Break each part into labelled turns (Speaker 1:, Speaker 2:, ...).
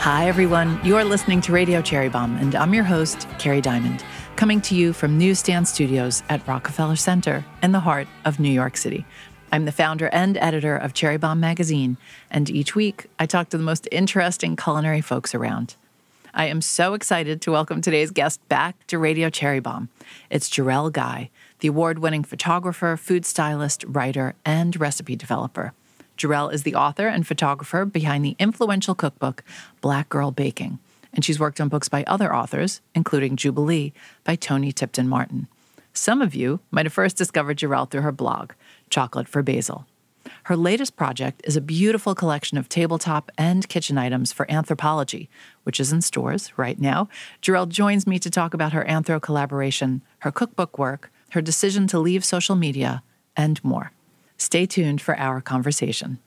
Speaker 1: Hi, everyone. You're listening to Radio Cherry Bombe, and I'm your host, Kerry Diamond, coming to you from Newsstand Studios at Rockefeller Center in the heart of New York City. I'm the founder and editor of Cherry Bombe magazine, and each week I talk to the most interesting culinary folks around. I am so excited to welcome today's guest back to Radio Cherry Bombe. It's Jerrelle Guy, the award winning photographer, food stylist, writer, and recipe developer. Jerrelle is the author and photographer behind the influential cookbook Black Girl Baking, and she's worked on books by other authors, including Jubilee by Toni Tipton Martin. Some of you might have first discovered Jerrelle through her blog, Chocolate for Basil. Her latest project is a beautiful collection of tabletop and kitchen items for Anthropologie, which is in stores right now. Jerrelle joins me to talk about her Anthro collaboration, her cookbook work, her decision to leave social media, and more. Stay tuned for our conversation.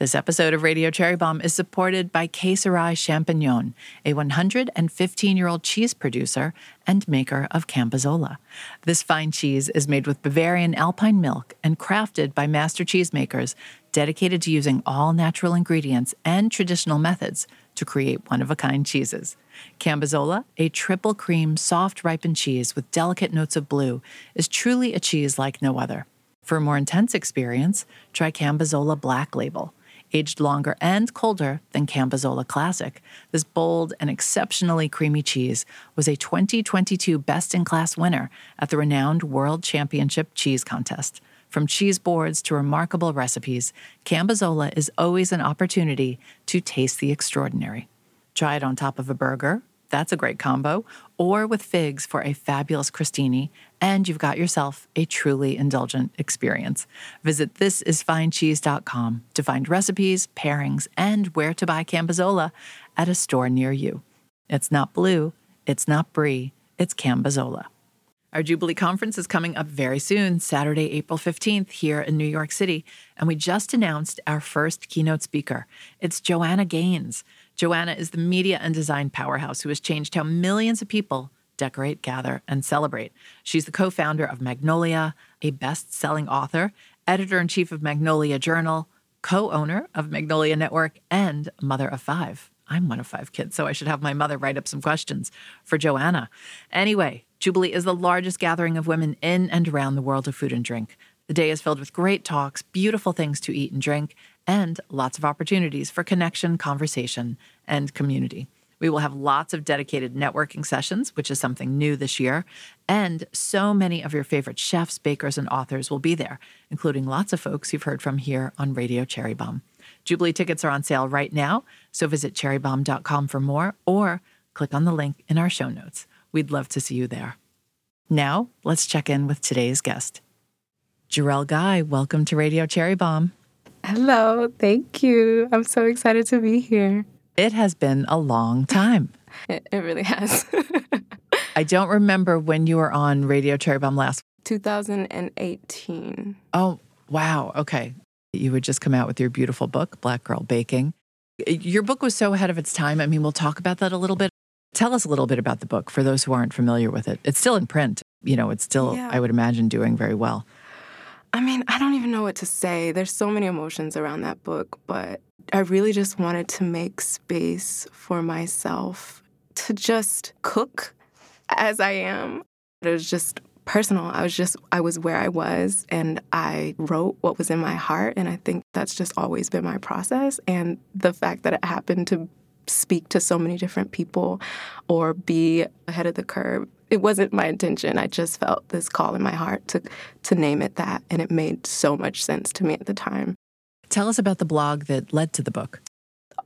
Speaker 1: This episode of Radio Cherry Bombe is supported by Käserei Champignon, a 115 year old cheese producer and maker of Cambozola. This fine cheese is made with Bavarian alpine milk and crafted by master cheesemakers dedicated to using all natural ingredients and traditional methods to create one of a kind cheeses. Cambozola, a triple cream, soft ripened cheese with delicate notes of blue, is truly a cheese like no other. For a more intense experience, try Cambozola Black Label. Aged longer and colder than Cambozola Classic, this bold and exceptionally creamy cheese was a 2022 Best in Class winner at the renowned World Championship Cheese Contest. From cheese boards to remarkable recipes, Cambozola is always an opportunity to taste the extraordinary. Try it on top of a burger, that's a great combo, or with figs for a fabulous crostini, and you've got yourself a truly indulgent experience. Visit thisisfinecheese.com to find recipes, pairings, and where to buy Cambozola at a store near you. It's not blue, it's not brie, it's Cambozola. Our Jubilee Conference is coming up very soon, Saturday, April 15th, here in New York City, and we just announced our first keynote speaker. It's Joanna Gaines. Joanna is the media and design powerhouse who has changed how millions of people decorate, gather, and celebrate. She's the co founder of Magnolia, a best selling author, editor in chief of Magnolia Journal, co owner of Magnolia Network, and mother of five. I'm one of five kids, so I should have my mother write up some questions for Joanna. Anyway, Jubilee is the largest gathering of women in and around the world of food and drink. The day is filled with great talks, beautiful things to eat and drink, and lots of opportunities for connection, conversation, and community. We will have lots of dedicated networking sessions, which is something new this year. And so many of your favorite chefs, bakers, and authors will be there, including lots of folks you've heard from here on Radio Cherry Bombe. Jubilee tickets are on sale right now, so visit cherrybombe.com for more or click on the link in our show notes. We'd love to see you there. Now, let's check in with today's guest. Jerrelle Guy, welcome to Radio Cherry Bombe.
Speaker 2: Hello, thank you. I'm so excited to be here.
Speaker 1: It has been a long time.
Speaker 2: It, it really has.
Speaker 1: I don't remember when you were on Radio Cherry Bombe last.
Speaker 2: 2018.
Speaker 1: Oh, wow. Okay. You would just come out with your beautiful book, Black Girl Baking. Your book was so ahead of its time. I mean, we'll talk about that a little bit. Tell us a little bit about the book for those who aren't familiar with it. It's still in print. You know, it's still, yeah. I would imagine, doing very well.
Speaker 2: I mean, I don't even know what to say. There's so many emotions around that book, but I really just wanted to make space for myself to just cook as I am. It was just personal. I was just, I was where I was and I wrote what was in my heart. And I think that's just always been my process. And the fact that it happened to speak to so many different people or be ahead of the curve it wasn't my intention. I just felt this call in my heart to to name it that, and it made so much sense to me at the time.
Speaker 1: Tell us about the blog that led to the book.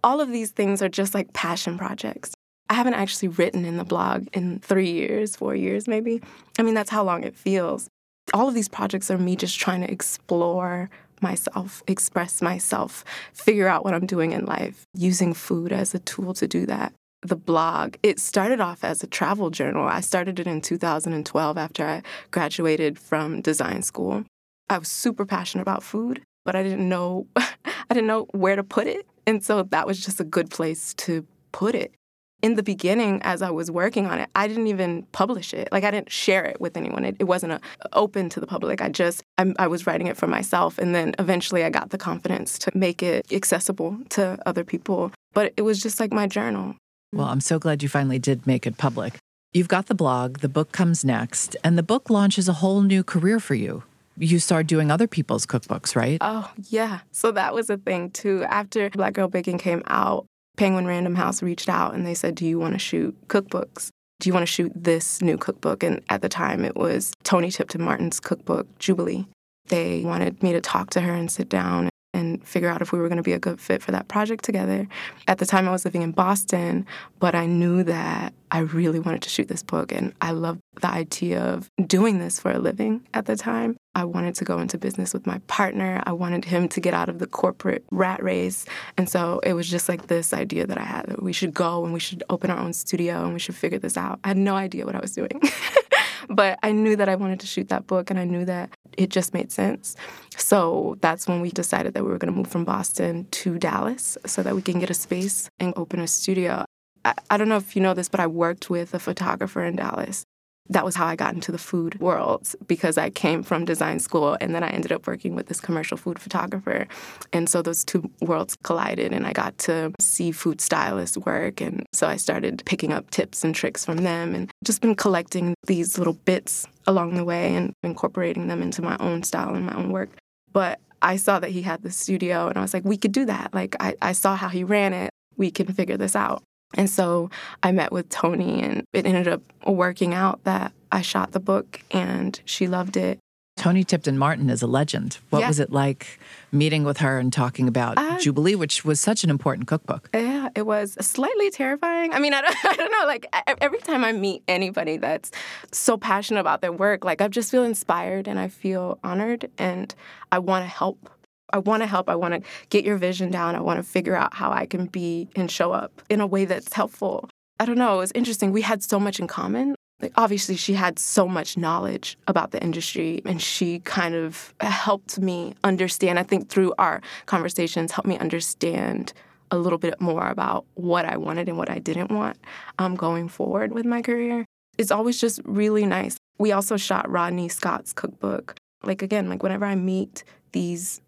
Speaker 2: All of these things are just like passion projects. I haven't actually written in the blog in three years, four years maybe. I mean, that's how long it feels. All of these projects are me just trying to explore myself, express myself, figure out what I'm doing in life, using food as a tool to do that the blog, it started off as a travel journal. I started it in 2012 after I graduated from design school. I was super passionate about food, but I didn't know I didn't know where to put it. And so that was just a good place to put it. in the beginning, as I was working on it, I didn't even publish it. Like I didn't share it with anyone. It, it wasn't a, open to the public. I just I, I was writing it for myself, and then eventually I got the confidence to make it accessible to other people. But it was just like my journal.
Speaker 1: Well, I'm so glad you finally did make it public. You've got the blog, the book comes next, and the book launches a whole new career for you you start doing other people's cookbooks, right?
Speaker 2: Oh, yeah. So that was a thing too. After Black Girl Baking came out, Penguin Random House reached out and they said, Do you want to shoot cookbooks? Do you want to shoot this new cookbook? And at the time, it was Toni Tipton Martin's cookbook, Jubilee. They wanted me to talk to her and sit down and figure out if we were going to be a good fit for that project together. At the time, I was living in Boston, but I knew that I really wanted to shoot this book, and I loved the idea of doing this for a living at the time. I wanted to go into business with my partner. I wanted him to get out of the corporate rat race. And so it was just like this idea that I had that we should go and we should open our own studio and we should figure this out. I had no idea what I was doing. but I knew that I wanted to shoot that book and I knew that it just made sense. So that's when we decided that we were going to move from Boston to Dallas so that we can get a space and open a studio. I, I don't know if you know this, but I worked with a photographer in Dallas that was how I got into the food world because I came from design school and then I ended up working with this commercial food photographer. And so those two worlds collided and I got to see food stylists work. And so I started picking up tips and tricks from them and just been collecting these little bits along the way and incorporating them into my own style and my own work. But I saw that he had the studio and I was like, we could do that. Like, I, I saw how he ran it. We can figure this out. And so I met with Toni, and it ended up working out that I shot the book and she loved it.
Speaker 1: Toni Tipton Martin is a legend. What yeah. was it like meeting with her and talking about uh, Jubilee, which was such an important cookbook?
Speaker 2: Yeah, it was slightly terrifying. I mean, I don't, I don't know. Like every time I meet anybody that's so passionate about their work, like I just feel inspired and I feel honored, and I want to help I want to help. I want to get your vision down. I want to figure out how I can be and show up in a way that's helpful. I don't know. It was interesting. We had so much in common. Like obviously, she had so much knowledge about the industry, and she kind of helped me understand. I think through our conversations, helped me understand a little bit more about what I wanted and what I didn't want um, going forward with my career. It's always just really nice. We also shot Rodney Scott's cookbook. Like again, like whenever I meet these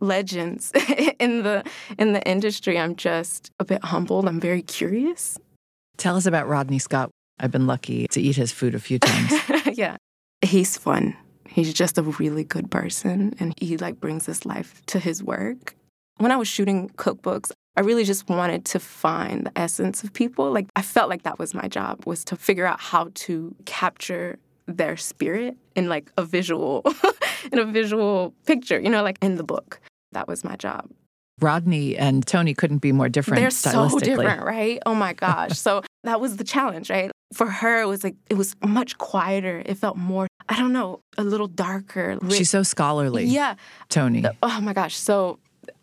Speaker 2: legends in the in the industry. I'm just a bit humbled. I'm very curious.
Speaker 1: Tell us about Rodney Scott. I've been lucky to eat his food a few times.
Speaker 2: yeah. He's fun. He's just a really good person and he like brings this life to his work. When I was shooting cookbooks, I really just wanted to find the essence of people. Like I felt like that was my job was to figure out how to capture their spirit in like a visual in a visual picture, you know, like in the book. That was my job.
Speaker 1: Rodney and Toni couldn't be more different.
Speaker 2: They're so different, right? Oh my gosh. so that was the challenge, right? For her, it was like, it was much quieter. It felt more, I don't know, a little darker.
Speaker 1: She's so scholarly.
Speaker 2: Yeah.
Speaker 1: Toni.
Speaker 2: Oh my gosh. So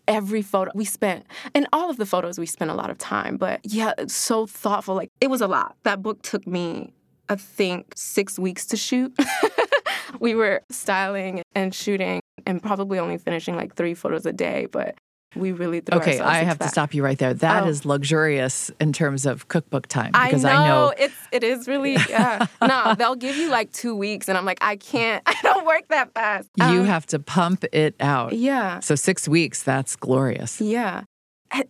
Speaker 2: every photo we spent and all of the photos we spent a lot of time but yeah so thoughtful like it was a lot that book took me i think six weeks to shoot. We were styling and shooting and probably only finishing like three photos a day, but we really threw
Speaker 1: okay i have
Speaker 2: that.
Speaker 1: to stop you right there. That oh. is luxurious in terms of cookbook time
Speaker 2: because i
Speaker 1: know, I know
Speaker 2: it's it is really yeah. No they'll give you like two weeks and i'm like i can't i don't work that fast.
Speaker 1: You um, have to pump it out.
Speaker 2: Yeah.
Speaker 1: So six weeks that's glorious.
Speaker 2: Yeah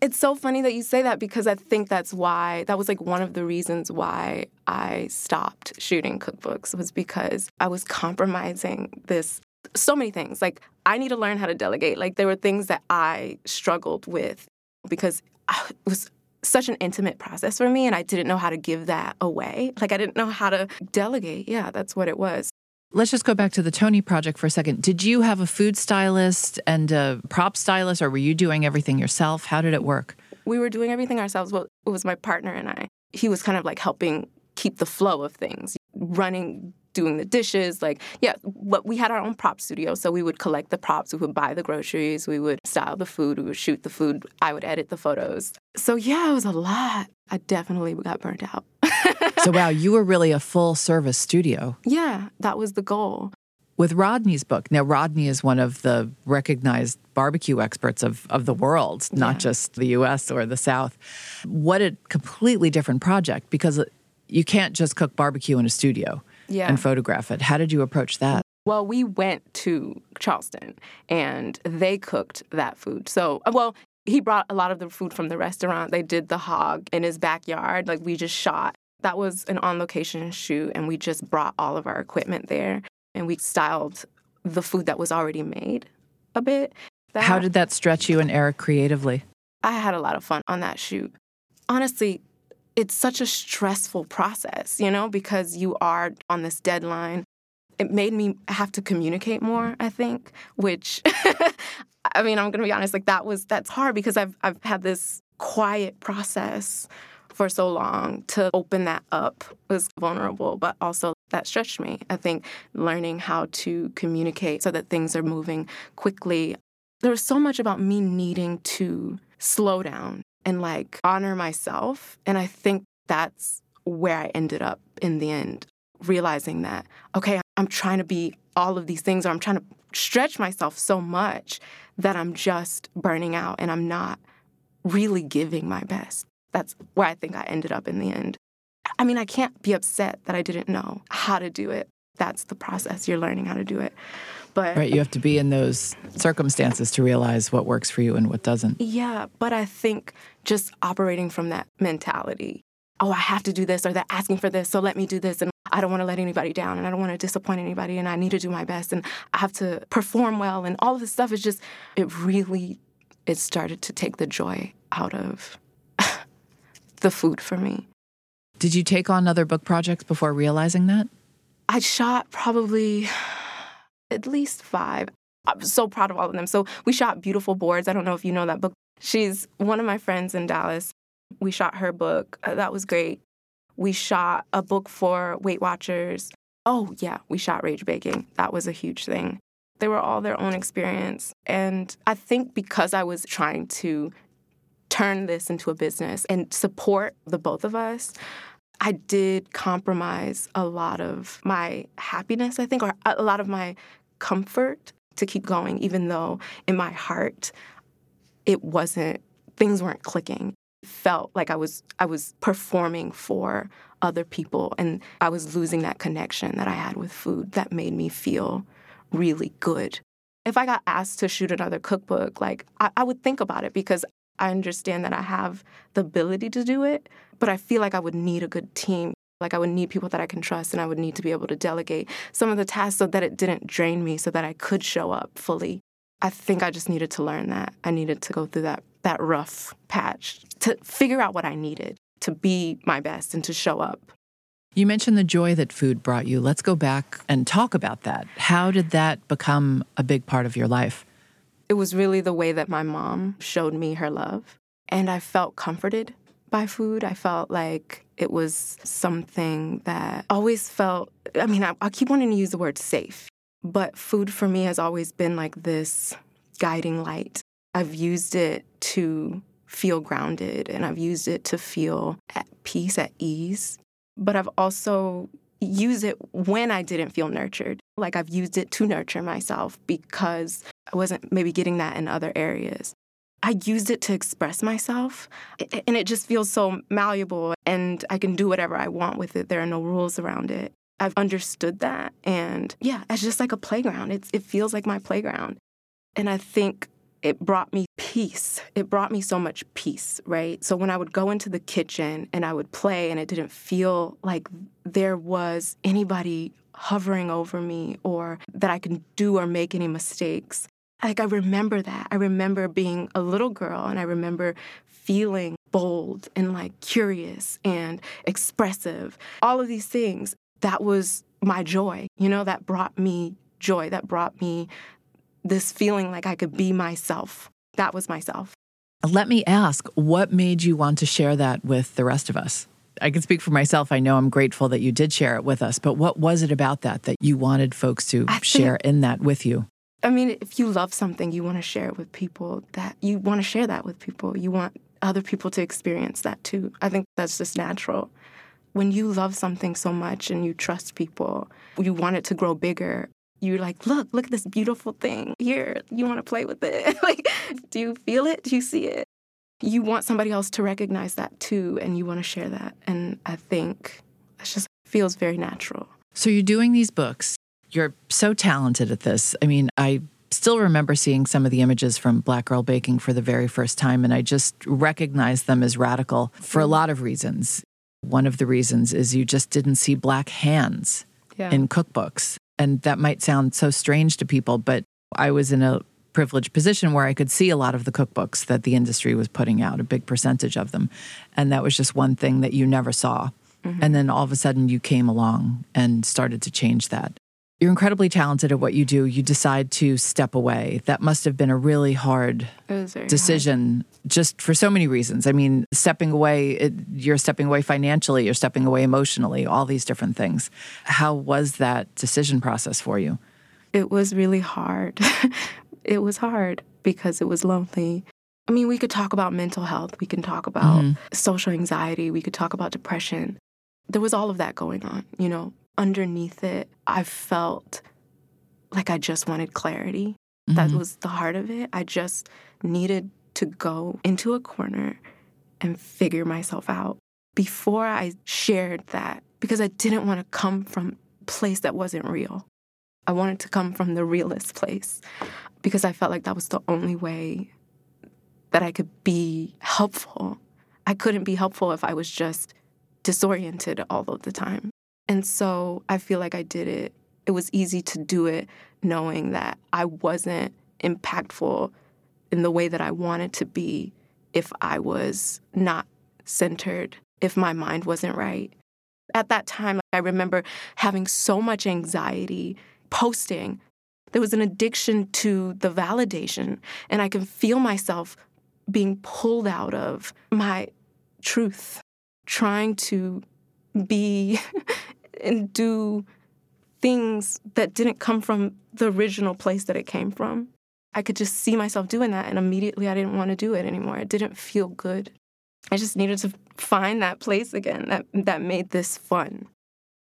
Speaker 2: it's so funny that you say that because I think that's why that was like one of the reasons why I stopped shooting cookbooks was because I was compromising this so many things. Like I need to learn how to delegate. Like there were things that I struggled with because it was such an intimate process for me and I didn't know how to give that away. Like I didn't know how to delegate. Yeah, that's what it was.
Speaker 1: Let's just go back to the Toni project for a second. Did you have a food stylist and a prop stylist, or were you doing everything yourself? How did it work?
Speaker 2: We were doing everything ourselves. Well, it was my partner and I. He was kind of like helping keep the flow of things, running doing the dishes. Like, yeah, but we had our own prop studio. So we would collect the props, we would buy the groceries, we would style the food, we would shoot the food, I would edit the photos. So yeah, it was a lot. I definitely got burnt out
Speaker 1: so, wow, you were really a full service studio.
Speaker 2: Yeah, that was the goal.
Speaker 1: with Rodney's book. Now, Rodney is one of the recognized barbecue experts of, of the world, not
Speaker 2: Yeah.
Speaker 1: just the US or the South. What a completely different project because you can't just cook barbecue in a studio
Speaker 2: Yeah.
Speaker 1: and photograph it. How did you approach that?
Speaker 2: Well, we went to Charleston and they cooked that food. So, well, he brought a lot of the food from the restaurant. They did the hog in his backyard. Like, we just shot. That was an on location shoot, and we just brought all of our equipment there and we styled the food that was already made a bit. That,
Speaker 1: How did that stretch you and Eric creatively?
Speaker 2: I had a lot of fun on that shoot. Honestly, it's such a stressful process, you know, because you are on this deadline. It made me have to communicate more, I think, which I mean, I'm going to be honest, like that was that's hard because I've I've had this quiet process for so long to open that up was vulnerable, but also that stretched me. I think learning how to communicate so that things are moving quickly. There was so much about me needing to slow down and like honor myself. And I think that's where I ended up in the end, realizing that, okay, I'm trying to be all of these things, or I'm trying to stretch myself so much that I'm just burning out and I'm not really giving my best. That's where I think I ended up in the end. I mean, I can't be upset that I didn't know how to do it. That's the process. You're learning how to do it. But
Speaker 1: Right, you have to be in those circumstances to realize what works for you and what doesn't.
Speaker 2: Yeah, but I think just operating from that mentality oh, I have to do this, or they're asking for this, so let me do this. And I don't want to let anybody down, and I don't want to disappoint anybody, and I need to do my best, and I have to perform well. And all of this stuff is just, it really, it started to take the joy out of the food for me.
Speaker 1: Did you take on other book projects before realizing that?
Speaker 2: I shot probably at least five. I'm so proud of all of them. So we shot Beautiful Boards. I don't know if you know that book. She's one of my friends in Dallas. We shot her book. Uh, that was great. We shot a book for Weight Watchers. Oh, yeah, we shot Rage Baking. That was a huge thing. They were all their own experience. And I think because I was trying to turn this into a business and support the both of us, I did compromise a lot of my happiness, I think, or a lot of my comfort to keep going, even though in my heart it wasn't, things weren't clicking. It felt like I was I was performing for other people and I was losing that connection that I had with food that made me feel really good. If I got asked to shoot another cookbook, like I, I would think about it because I understand that I have the ability to do it, but I feel like I would need a good team. Like I would need people that I can trust and I would need to be able to delegate some of the tasks so that it didn't drain me so that I could show up fully. I think I just needed to learn that. I needed to go through that that rough patch to figure out what I needed to be my best and to show up.
Speaker 1: You mentioned the joy that food brought you. Let's go back and talk about that. How did that become a big part of your life?
Speaker 2: It was really the way that my mom showed me her love. And I felt comforted by food. I felt like it was something that always felt, I mean, I, I keep wanting to use the word safe, but food for me has always been like this guiding light. I've used it to feel grounded and I've used it to feel at peace, at ease. But I've also used it when I didn't feel nurtured. Like I've used it to nurture myself because I wasn't maybe getting that in other areas. I used it to express myself, and it just feels so malleable, and I can do whatever I want with it. There are no rules around it. I've understood that, and yeah, it's just like a playground. It's, it feels like my playground. And I think it brought me peace. It brought me so much peace, right? So when I would go into the kitchen and I would play, and it didn't feel like there was anybody hovering over me or that I can do or make any mistakes. Like, I remember that. I remember being a little girl and I remember feeling bold and like curious and expressive. All of these things. That was my joy, you know, that brought me joy, that brought me this feeling like I could be myself. That was myself.
Speaker 1: Let me ask, what made you want to share that with the rest of us? I can speak for myself. I know I'm grateful that you did share it with us, but what was it about that that you wanted folks to
Speaker 2: think-
Speaker 1: share in that with you?
Speaker 2: I mean, if you love something, you want to share it with people. That you want to share that with people. You want other people to experience that too. I think that's just natural. When you love something so much and you trust people, you want it to grow bigger. You're like, look, look at this beautiful thing. Here, you want to play with it. like, do you feel it? Do you see it? You want somebody else to recognize that too, and you want to share that. And I think it just feels very natural.
Speaker 1: So you're doing these books. You're so talented at this. I mean, I still remember seeing some of the images from Black Girl Baking for the very first time, and I just recognized them as radical for a mm. lot of reasons. One of the reasons is you just didn't see black hands yeah. in cookbooks. And that might sound so strange to people, but I was in a privileged position where I could see a lot of the cookbooks that the industry was putting out, a big percentage of them. And that was just one thing that you never saw. Mm-hmm. And then all of a sudden you came along and started to change that. You're incredibly talented at what you do. You decide to step away. That must have been a really hard decision
Speaker 2: hard.
Speaker 1: just for so many reasons. I mean, stepping away, it, you're stepping away financially, you're stepping away emotionally, all these different things. How was that decision process for you?
Speaker 2: It was really hard. it was hard because it was lonely. I mean, we could talk about mental health, we can talk about mm-hmm. social anxiety, we could talk about depression. There was all of that going on, you know, underneath it, I felt like I just wanted clarity. Mm-hmm. That was the heart of it. I just needed to go into a corner and figure myself out before I shared that because I didn't want to come from a place that wasn't real. I wanted to come from the realest place because I felt like that was the only way that I could be helpful. I couldn't be helpful if I was just disoriented all of the time. And so I feel like I did it. It was easy to do it knowing that I wasn't impactful in the way that I wanted to be if I was not centered, if my mind wasn't right. At that time, I remember having so much anxiety posting. There was an addiction to the validation, and I can feel myself being pulled out of my truth, trying to be and do things that didn't come from the original place that it came from. I could just see myself doing that, and immediately I didn't want to do it anymore. It didn't feel good. I just needed to find that place again that, that made this fun.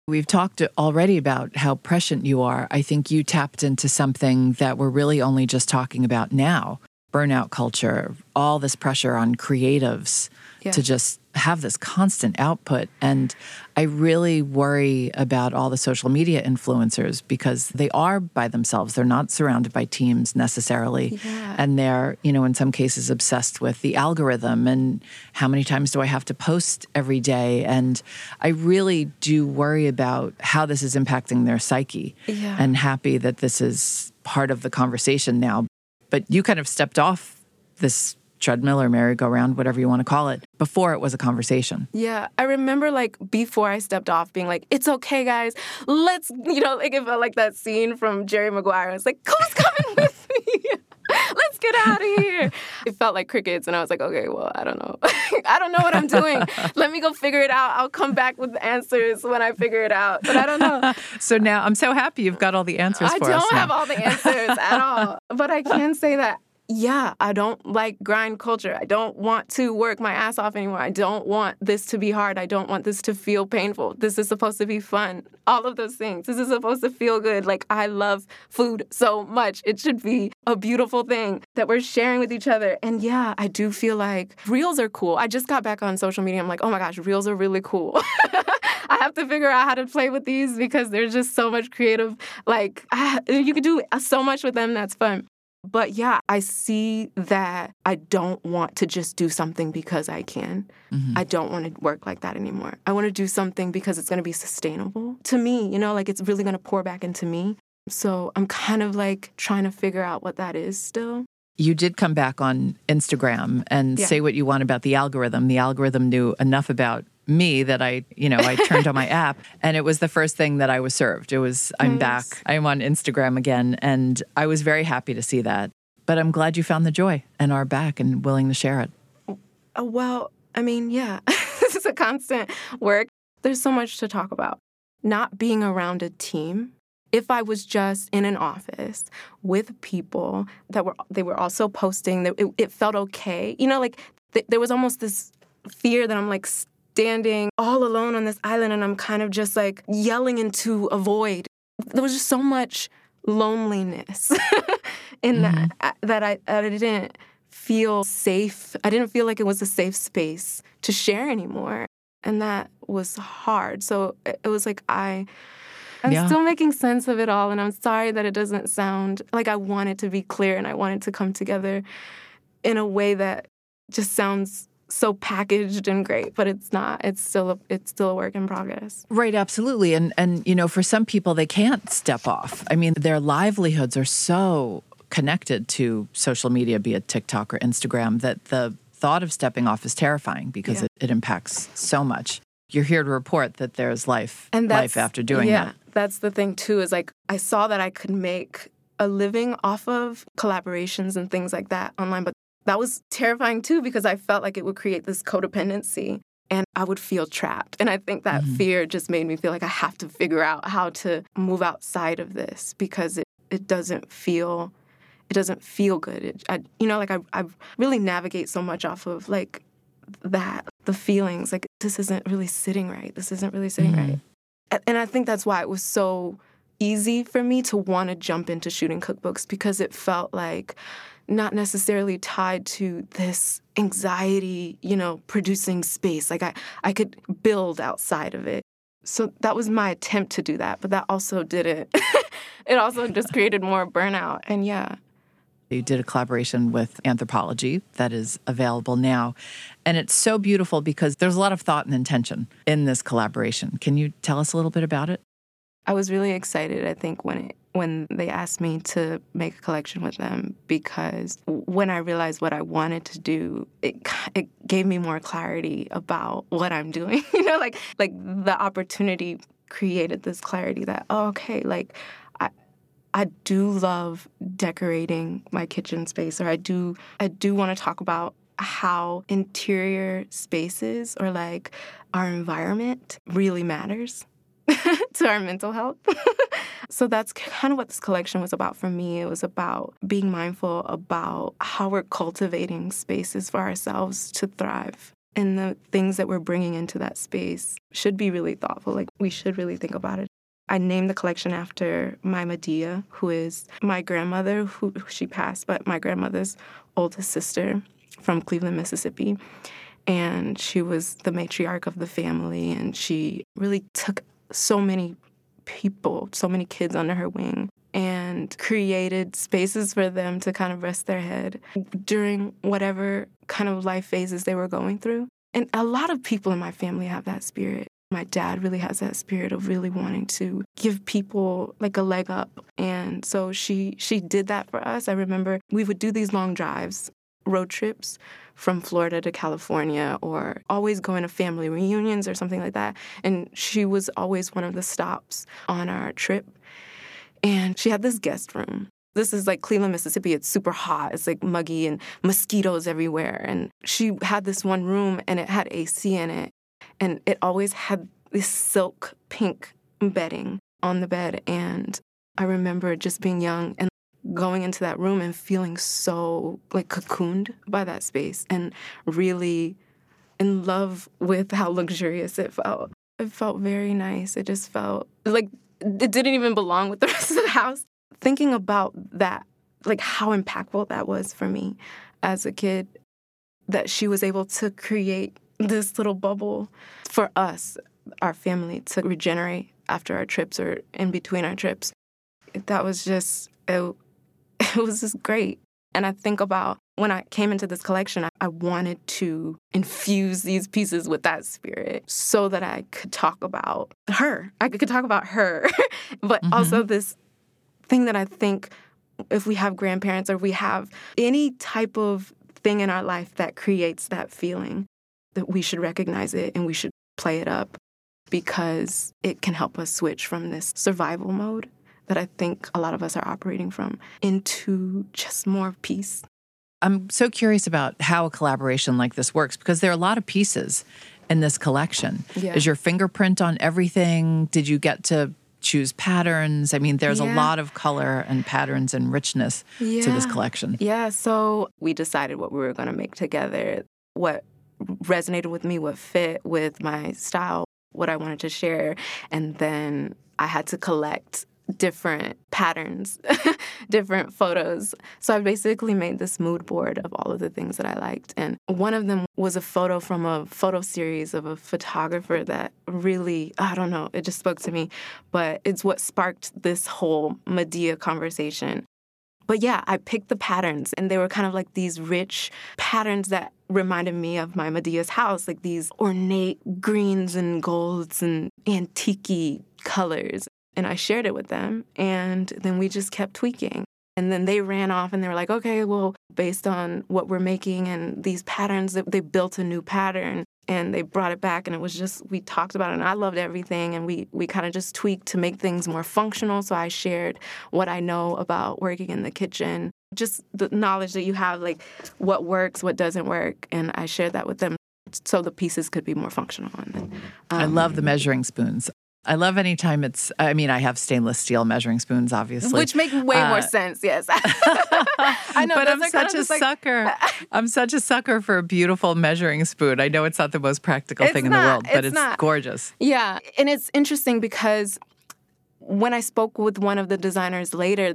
Speaker 1: We've talked already about how prescient you are. I think you tapped into something that we're really only just talking about now burnout culture, all this pressure on creatives yeah. to just have this constant output. And I really worry about all the social media influencers because they are by themselves. They're not surrounded by teams necessarily.
Speaker 2: Yeah.
Speaker 1: And they're, you know, in some cases obsessed with the algorithm and how many times do I have to post every day? And I really do worry about how this is impacting their psyche
Speaker 2: yeah.
Speaker 1: and happy that this is part of the conversation now. But you kind of stepped off this treadmill or merry-go-round, whatever you want to call it, before it was a conversation.
Speaker 2: Yeah, I remember like before I stepped off being like, it's okay, guys. Let's, you know, like it felt like that scene from Jerry Maguire. It's like, who's coming with me? Let's get out of here. It felt like crickets, and I was like, okay, well, I don't know. I don't know what I'm doing. Let me go figure it out. I'll come back with the answers when I figure it out. But I don't know.
Speaker 1: so now I'm so happy you've got all the answers
Speaker 2: I don't
Speaker 1: have
Speaker 2: all the answers at all. But I can say that yeah, I don't like grind culture. I don't want to work my ass off anymore. I don't want this to be hard. I don't want this to feel painful. This is supposed to be fun. All of those things. This is supposed to feel good. Like, I love food so much. It should be a beautiful thing that we're sharing with each other. And yeah, I do feel like reels are cool. I just got back on social media. I'm like, oh my gosh, reels are really cool. I have to figure out how to play with these because there's just so much creative, like, you could do so much with them that's fun. But yeah, I see that I don't want to just do something because I can. Mm-hmm. I don't want to work like that anymore. I want to do something because it's going to be sustainable to me, you know, like it's really going to pour back into me. So I'm kind of like trying to figure out what that is still.
Speaker 1: You did come back on Instagram and yeah. say what you want about the algorithm. The algorithm knew enough about me that I, you know, I turned on my app and it was the first thing that I was served. It was, I'm back. I'm on Instagram again. And I was very happy to see that. But I'm glad you found the joy and are back and willing to share it.
Speaker 2: Uh, well, I mean, yeah, this is a constant work. There's so much to talk about. Not being around a team. If I was just in an office with people that were they were also posting, that it, it felt okay. You know, like th- there was almost this fear that I'm like standing all alone on this island and I'm kind of just like yelling into a void. There was just so much loneliness in mm-hmm. that that I I didn't feel safe. I didn't feel like it was a safe space to share anymore. And that was hard. So it was like I I'm yeah. still making sense of it all and I'm sorry that it doesn't sound like I want it to be clear and I want it to come together in a way that just sounds so packaged and great but it's not it's still a, it's still a work in progress
Speaker 1: right absolutely and and you know for some people they can't step off i mean their livelihoods are so connected to social media be it tiktok or instagram that the thought of stepping off is terrifying because yeah. it, it impacts so much you're here to report that there's life and life after doing that.
Speaker 2: yeah,
Speaker 1: that
Speaker 2: that's the thing too is like i saw that i could make a living off of collaborations and things like that online but that was terrifying too because I felt like it would create this codependency and I would feel trapped. And I think that mm-hmm. fear just made me feel like I have to figure out how to move outside of this because it, it doesn't feel it doesn't feel good. It, I, you know, like I, I really navigate so much off of like that, the feelings like this isn't really sitting right. This isn't really sitting mm-hmm. right. And I think that's why it was so easy for me to want to jump into shooting cookbooks because it felt like not necessarily tied to this anxiety, you know, producing space. Like I, I could build outside of it. So that was my attempt to do that, but that also didn't. it also just created more burnout. And yeah.
Speaker 1: You did a collaboration with Anthropologie that is available now. And it's so beautiful because there's a lot of thought and intention in this collaboration. Can you tell us a little bit about it?
Speaker 2: I was really excited, I think, when it when they asked me to make a collection with them because when I realized what I wanted to do, it it gave me more clarity about what I'm doing. you know, like like the opportunity created this clarity that oh, okay, like I I do love decorating my kitchen space or I do I do want to talk about how interior spaces or like our environment really matters to our mental health. so that's kind of what this collection was about for me. It was about being mindful about how we're cultivating spaces for ourselves to thrive. And the things that we're bringing into that space should be really thoughtful. Like, we should really think about it. I named the collection after my Madea, who is my grandmother, who she passed, but my grandmother's oldest sister from Cleveland, Mississippi and she was the matriarch of the family and she really took so many people, so many kids under her wing, and created spaces for them to kind of rest their head during whatever kind of life phases they were going through. And a lot of people in my family have that spirit. My dad really has that spirit of really wanting to give people like a leg up. And so she she did that for us. I remember we would do these long drives, road trips from Florida to California or always going to family reunions or something like that. And she was always one of the stops on our trip. And she had this guest room. This is like Cleveland, Mississippi. It's super hot. It's like muggy and mosquitoes everywhere. And she had this one room and it had AC in it. And it always had this silk pink bedding on the bed. And I remember just being young and going into that room and feeling so like cocooned by that space and really in love with how luxurious it felt. It felt very nice. It just felt like it didn't even belong with the rest of the house. Thinking about that, like how impactful that was for me as a kid, that she was able to create this little bubble for us, our family, to regenerate after our trips or in between our trips. That was just, it, it was just great. And I think about when I came into this collection, I wanted to infuse these pieces with that spirit so that I could talk about her. I could talk about her, but mm-hmm. also this thing that I think if we have grandparents or we have any type of thing in our life that creates that feeling, that we should recognize it and we should play it up because it can help us switch from this survival mode that I think a lot of us are operating from into just more peace.
Speaker 1: I'm so curious about how a collaboration like this works because there are a lot of pieces in this collection. Yeah. Is your fingerprint on everything? Did you get to choose patterns? I mean, there's yeah. a lot of color and patterns and richness yeah. to this collection.
Speaker 2: Yeah, so we decided what we were going to make together, what resonated with me, what fit with my style, what I wanted to share. And then I had to collect different patterns, different photos. So I basically made this mood board of all of the things that I liked. And one of them was a photo from a photo series of a photographer that really, I don't know, it just spoke to me. But it's what sparked this whole Madea conversation. But yeah, I picked the patterns, and they were kind of like these rich patterns that reminded me of my Madea's house, like these ornate greens and golds and antique colors. And I shared it with them, and then we just kept tweaking. And then they ran off and they were like, okay, well, based on what we're making and these patterns, they built a new pattern and they brought it back and it was just we talked about it and I loved everything and we we kind of just tweaked to make things more functional. So I shared what I know about working in the kitchen just the knowledge that you have like what works what doesn't work and I shared that with them so the pieces could be more functional and then,
Speaker 1: um, I love the measuring spoons I love anytime it's, I mean, I have stainless steel measuring spoons, obviously.
Speaker 2: Which make way uh, more sense, yes. I
Speaker 1: know, but I'm such a sucker. Like... I'm such a sucker for a beautiful measuring spoon. I know it's not the most practical
Speaker 2: it's
Speaker 1: thing
Speaker 2: not,
Speaker 1: in the world, but
Speaker 2: it's,
Speaker 1: it's gorgeous.
Speaker 2: Yeah. And it's interesting because when I spoke with one of the designers later,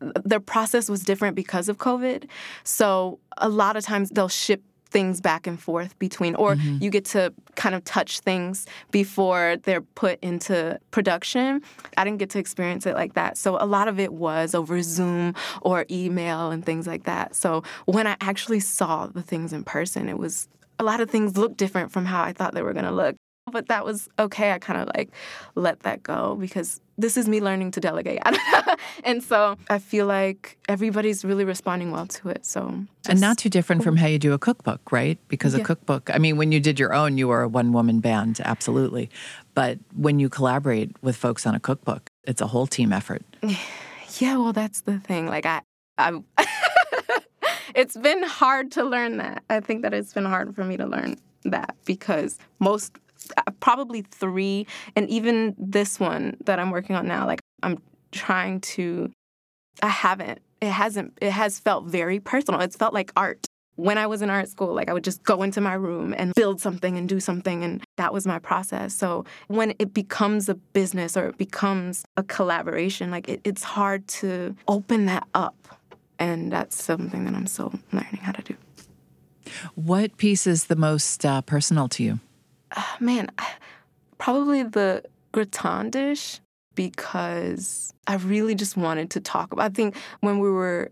Speaker 2: their process was different because of COVID. So a lot of times they'll ship things back and forth between, or mm-hmm. you get to kind of touch things before they're put into production. I didn't get to experience it like that. So a lot of it was over Zoom or email and things like that. So when I actually saw the things in person, it was a lot of things looked different from how I thought they were going to look. But that was okay. I kind of like let that go because this is me learning to delegate. and so I feel like everybody's really responding well to it. So
Speaker 1: And not too different from how you do a cookbook, right? Because yeah. a cookbook, I mean, when you did your own, you were a one woman band, absolutely. But when you collaborate with folks on a cookbook, it's a whole team effort.
Speaker 2: Yeah, well, that's the thing. Like, I, I it's been hard to learn that. I think that it's been hard for me to learn that because most probably three, and even this one that I'm working on now, like I'm trying to, I haven't. It hasn't. It has felt very personal. It's felt like art. When I was in art school, like I would just go into my room and build something and do something, and that was my process. So when it becomes a business or it becomes a collaboration, like it, it's hard to open that up, and that's something that I'm still learning how to do.
Speaker 1: What piece is the most uh, personal to you?
Speaker 2: Uh, man, probably the gratin dish because I really just wanted to talk about. I think when we were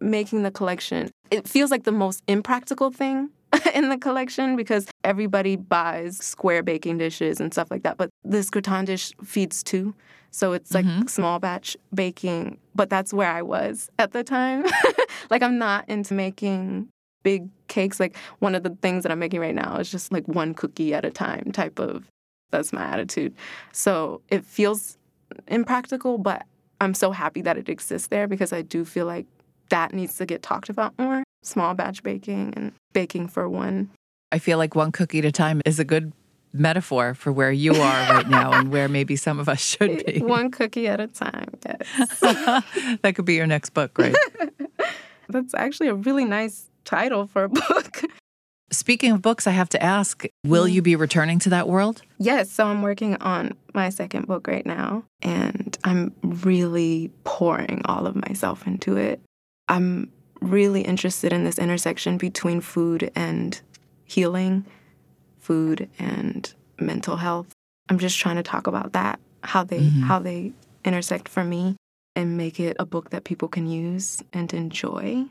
Speaker 2: making the collection, it feels like the most impractical thing in the collection because everybody buys square baking dishes and stuff like that. But this gratin dish feeds two. So it's like mm-hmm. small batch baking, but that's where I was at the time. like I'm not into making big cakes. Like one of the things that I'm making right now is just like one cookie at a time type of that's my attitude. So it feels impractical, but I'm so happy that it exists there because I do feel like that needs to get talked about more. Small batch baking and baking for one.
Speaker 1: I feel like one cookie at a time is a good metaphor for where you are right now and where maybe some of us should be.
Speaker 2: One cookie at a time, yes.
Speaker 1: that could be your next book, right?
Speaker 2: That's actually a really nice title for a book.
Speaker 1: Speaking of books, I have to ask will you be returning to that world?
Speaker 2: Yes. So I'm working on my second book right now, and I'm really pouring all of myself into it. I'm really interested in this intersection between food and healing, food and mental health. I'm just trying to talk about that, how they mm-hmm. how they intersect for me and make it a book that people can use and enjoy.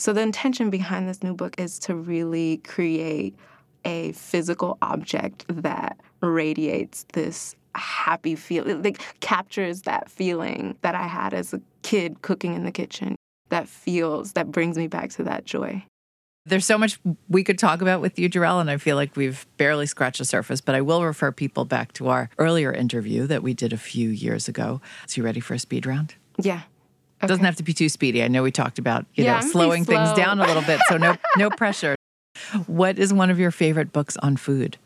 Speaker 2: So, the intention behind this new book is to really create a physical object that radiates this happy feeling, like captures that feeling that I had as a kid cooking in the kitchen, that feels, that brings me back to that joy.
Speaker 1: There's so much we could talk about with you, Jerrelle, and I feel like we've barely scratched the surface, but I will refer people back to our earlier interview that we did a few years ago. So, you ready for a speed round?
Speaker 2: Yeah.
Speaker 1: Okay. Doesn't have to be too speedy. I know we talked about you yeah, know slowing things down a little bit, so no no pressure. What is one of your favorite books on food?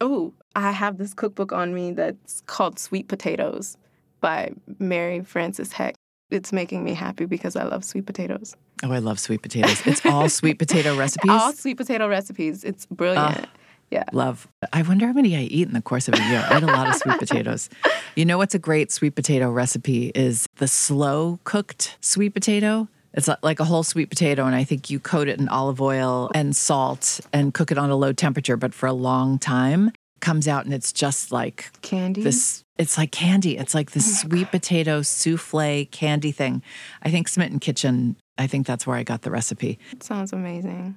Speaker 2: Oh, I have this cookbook on me that's called Sweet Potatoes by Mary Frances Heck. It's making me happy because I love sweet potatoes.
Speaker 1: Oh, I love sweet potatoes. It's all sweet potato recipes.
Speaker 2: All sweet potato recipes. It's brilliant. Uh, Yeah.
Speaker 1: Love. I wonder how many I eat in the course of a year. I eat a lot of sweet potatoes. You know what's a great sweet potato recipe is the slow cooked sweet potato. It's like a whole sweet potato, and I think you coat it in olive oil and salt and cook it on a low temperature, but for a long time. Comes out and it's just like
Speaker 2: Candy.
Speaker 1: this. It's like candy. It's like this
Speaker 2: Oh
Speaker 1: sweet potato souffle candy thing. I think Smitten Kitchen. I think that's where I got the recipe.
Speaker 2: sounds amazing.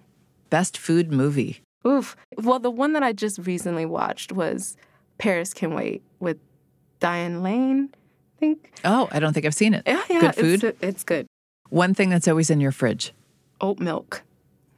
Speaker 1: Best food movie.
Speaker 2: Oof. Well, the one that I just recently watched was Paris Can Wait with Diane Lane, I think.
Speaker 1: Oh, I don't think I've seen it.
Speaker 2: Yeah, yeah.
Speaker 1: Good food.
Speaker 2: It's, it's good.
Speaker 1: One thing that's always in your fridge.
Speaker 2: Oat milk,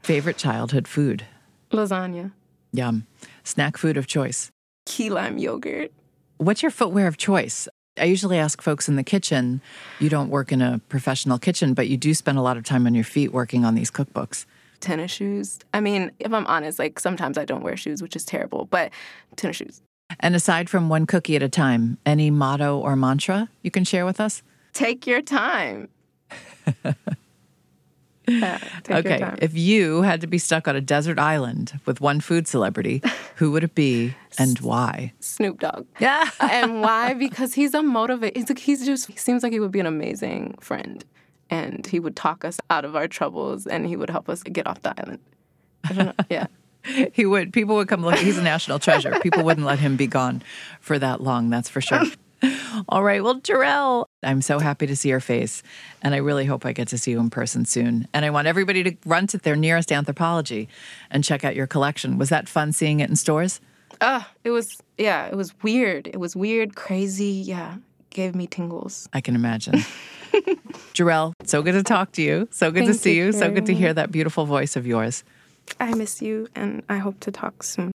Speaker 1: Favorite childhood food.
Speaker 2: lasagna,
Speaker 1: Yum. Snack food of choice.
Speaker 2: key lime yogurt.
Speaker 1: What's your footwear of choice? I usually ask folks in the kitchen. You don't work in a professional kitchen, but you do spend a lot of time on your feet working on these cookbooks.
Speaker 2: Tennis shoes. I mean, if I'm honest, like sometimes I don't wear shoes, which is terrible, but tennis shoes.
Speaker 1: And aside from one cookie at a time, any motto or mantra you can share with us?
Speaker 2: Take your time. Yeah, take your
Speaker 1: okay.
Speaker 2: time.
Speaker 1: If you had to be stuck on a desert island with one food celebrity, who would it be and why?
Speaker 2: Snoop Dogg.
Speaker 1: Yeah.
Speaker 2: and why? Because he's a motivator. He's, like, he's just, he seems like he would be an amazing friend. And he would talk us out of our troubles and he would help us get off the island. I don't know. Yeah.
Speaker 1: He would. People would come look. He's a national treasure. People wouldn't let him be gone for that long, that's for sure. All right. Well, Jerrelle, I'm so happy to see your face. And I really hope I get to see you in person soon. And I want everybody to run to their nearest Anthropologie and check out your collection. Was that fun seeing it in stores?
Speaker 2: Uh, it was, yeah, it was weird. It was weird, crazy. Yeah. Gave me tingles.
Speaker 1: I can imagine. Jerrelle, so good to talk to you. So good to see
Speaker 2: you,
Speaker 1: you. So good to hear that beautiful voice of yours.
Speaker 2: I miss you and I hope to talk soon.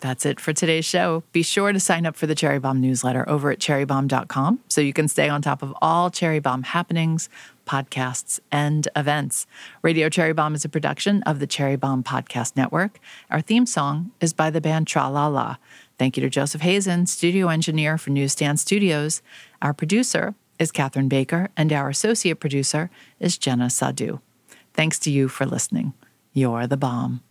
Speaker 1: That's it for today's show. Be sure to sign up for the Cherry Bombe newsletter over at cherrybombe.com so you can stay on top of all Cherry Bombe happenings, podcasts, and events. Radio Cherry Bombe is a production of the Cherry Bombe Podcast Network. Our theme song is by the band Tralala. Thank you to Joseph Hazen, studio engineer for Newsstand Studios. Our producer is Catherine Baker, and our associate producer is Jenna Sadhu. Thanks to you for listening. You're the bomb.